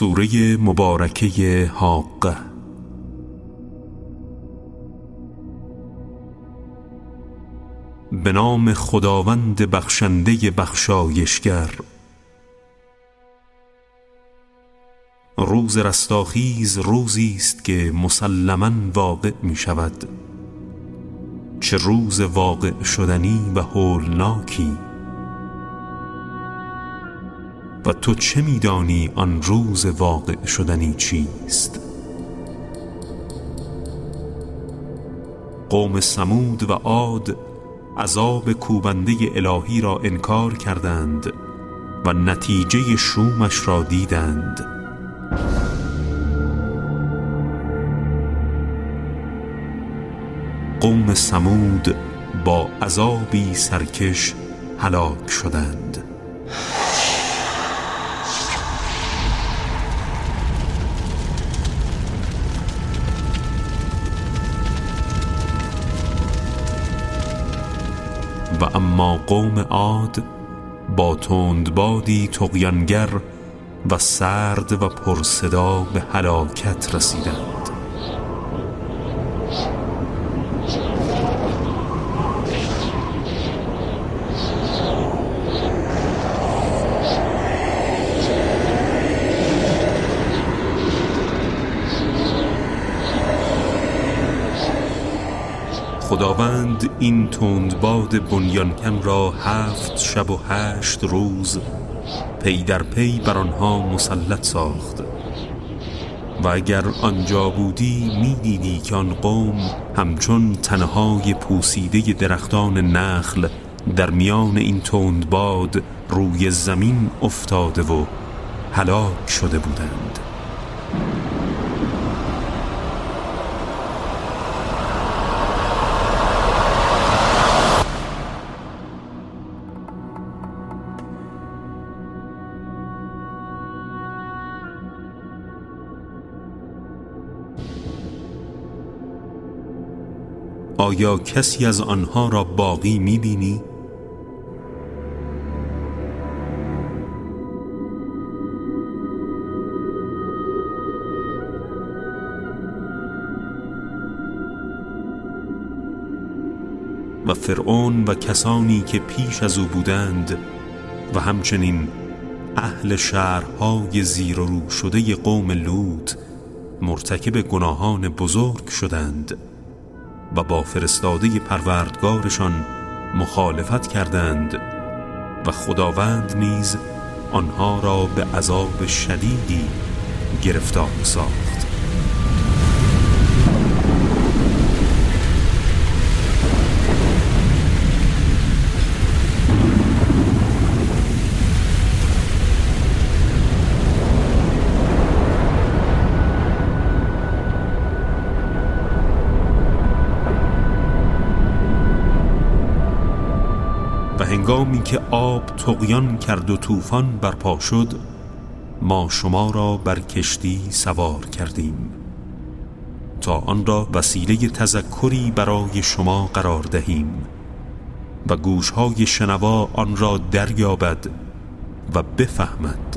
سوره مبارکه حاقه. به نام خداوند بخشنده بخشایشگر. روز رستاخیز روزی است که مسلما واقع می شود. چه روز واقع شدنی و هولناکی و تو چه میدانی آن روز واقع شدنی چیست؟ قوم سمود و عاد عذاب کوبنده الهی را انکار کردند و نتیجه شومش را دیدند. قوم سمود با عذابی سرکش هلاک شدند. اما قوم عاد با تندبادی تقیانگر و سرد و پرصدا به هلاکت رسیدند. خداوند این تندباد بنیانکم را هفت شب و هشت روز پی در پی بر آنها مسلط ساخت. و اگر آنجا بودی می‌دیدی که آن قوم همچون تنهای پوسیده درختان نخل در میان این تندباد روی زمین افتاده و هلاک شده بودند. آیا کسی از آنها را باقی می‌بینی؟ و فرعون و کسانی که پیش از او بودند و همچنین اهل شهرهای زیر و رو شده قوم لوط مرتکب گناهان بزرگ شدند و با فرستاده پروردگارشان مخالفت کردند و خداوند نیز آنها را به عذاب شدیدی گرفتار ساخت و هنگامی که آب تقیان کرد و طوفان برپا شد ما شما را بر کشتی سوار کردیم. تا آن را وسیله تذکری برای شما قرار دهیم و گوشهای شنوا آن را دریابد و بفهمد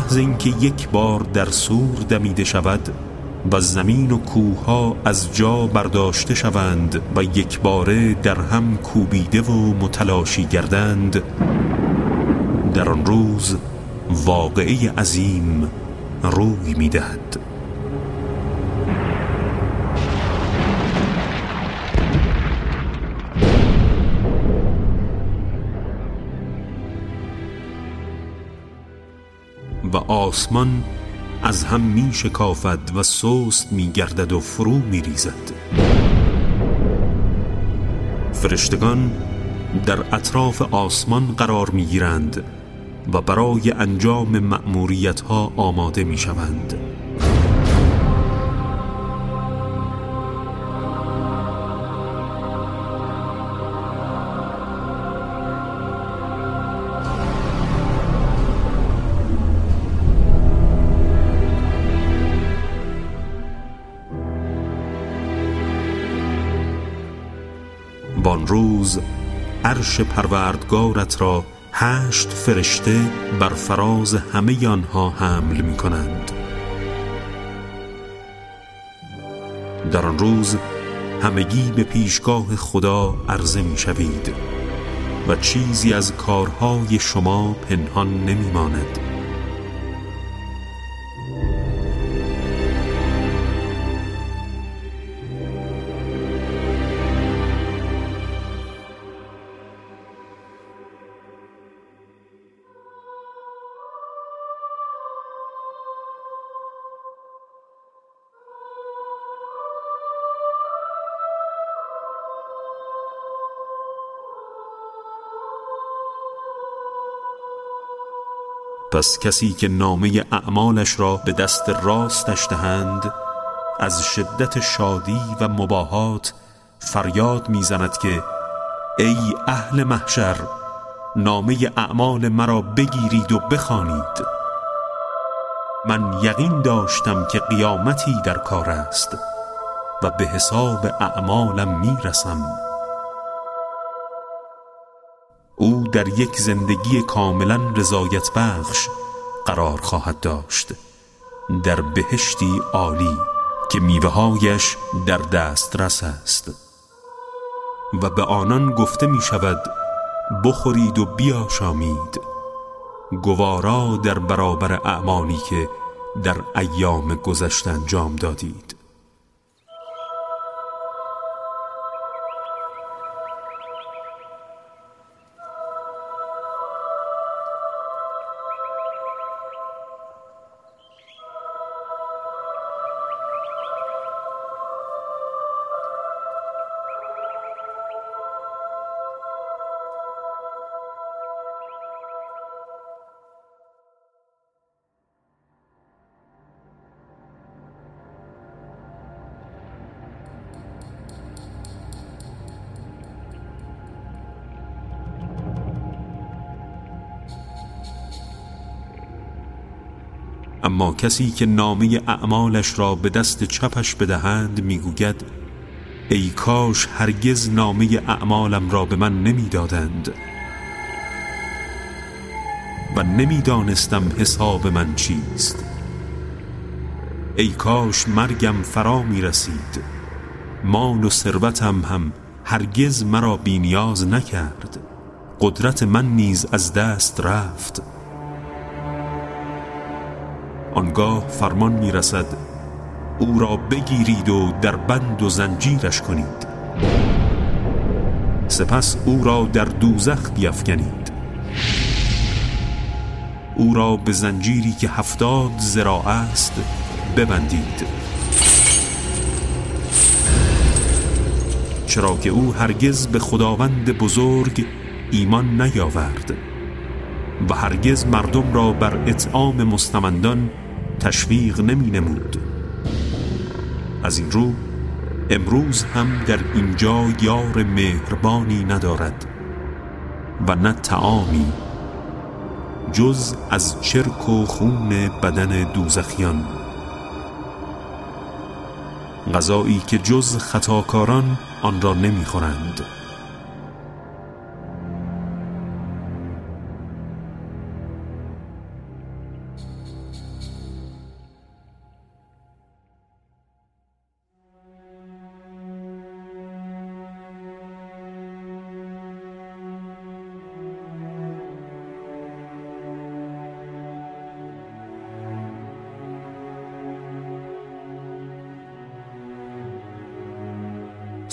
محض اینکه یک بار در سور دمیده شود و زمین و کوها از جا برداشته شوند و یک باره در هم کوبیده و متلاشی گردند در آن روز واقعه عظیم روی می‌دهد. و آسمان از هم می شکافد و سست می گردد و فرو می ریزد. فرشتگان در اطراف آسمان قرار می گیرند و برای انجام مأموریت ها آماده می شوند. روز عرش پروردگارت را هشت فرشته بر فراز همه آنها حمل می کنند در آن روز همگی به پیشگاه خدا عرضه می شوید و چیزی از کارهای شما پنهان نمی ماند پس کسی که نامه اعمالش را به دست راستش دهند از شدت شادی و مباهات فریاد می‌زند که ای اهل محشر نامه اعمال مرا بگیرید و بخوانید. من یقین داشتم که قیامتی در کار است و به حساب اعمالم می‌رسم. در یک زندگی کاملا رضایت بخش قرار خواهد داشت. در بهشتی عالی که میوههایش در دسترس است. و به آنان گفته می شود بخورید و بیاشامید. گوارا در برابر اعمالی که در ایام گذشته انجام دادید. اما کسی که نامه اعمالش را به دست چپش بدهند می‌گوید ای کاش هرگز نامه اعمالم را به من نمی‌دادند و نمی‌دانستم حساب من چیست. ای کاش مرگم فرا می رسید مال و ثروتم هم هرگز مرا بینیاز نکرد قدرت من نیز از دست رفت. آنگاه فرمان می‌رسد او را بگیرید و در بند و زنجیرش کنید. سپس او را در دوزخ بیفکنید او را به زنجیری که هفتاد زراع است ببندید. چرا که او هرگز به خداوند بزرگ ایمان نیاورد و هرگز مردم را بر اطعام مستمندان تشویق نمی نمود. از این رو امروز هم در اینجا یار مهربانی ندارد و نه تعامی جز از چرک و خون بدن دوزخیان. غذایی که جز خطاکاران آن را نمی‌خورند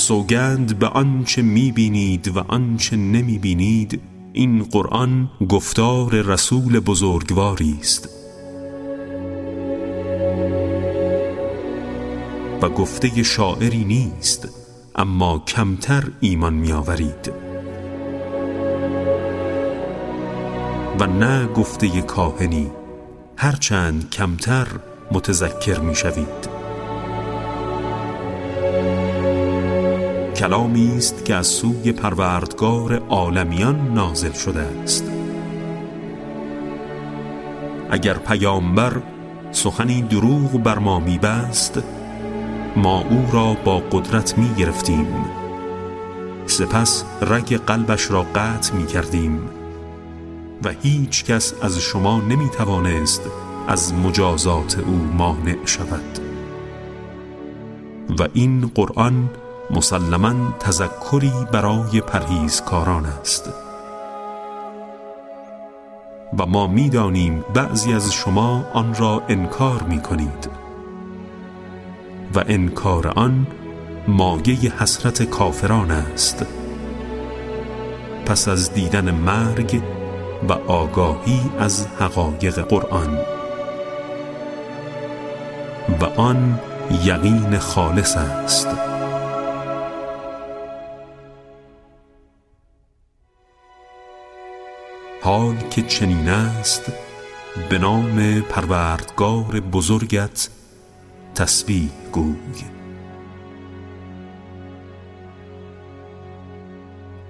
سوگند به آنچه می‌بینید و آنچه نمی‌بینید این قرآن گفتار رسول بزرگواری است. و گفته شاعری نیست اما کمتر ایمان میآورید. و نه گفته کاهنی هرچند کمتر متذکر می‌شوید. کلامی است که از سوی پروردگار عالمیان نازل شده است. اگر پیامبر سخنی دروغ بر ما میبست ما او را با قدرت می گرفتیم سپس رگ قلبش را قطع می کردیم و هیچ کس از شما نمی توانست از مجازات او مانع شود. و این قرآن مسلما تذکری برای پرهیزکاران است. و ما می‌دانیم بعضی از شما آن را انکار می کنید و انکار آن مایه حسرت کافران است. پس از دیدن مرگ و آگاهی از حقایق قرآن. و آن یقین خالص است. حال که چنین است به نام پروردگار بزرگت تسبیح گوی.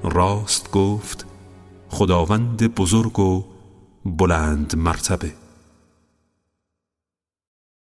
راست گفت خداوند بزرگ و بلند مرتبه.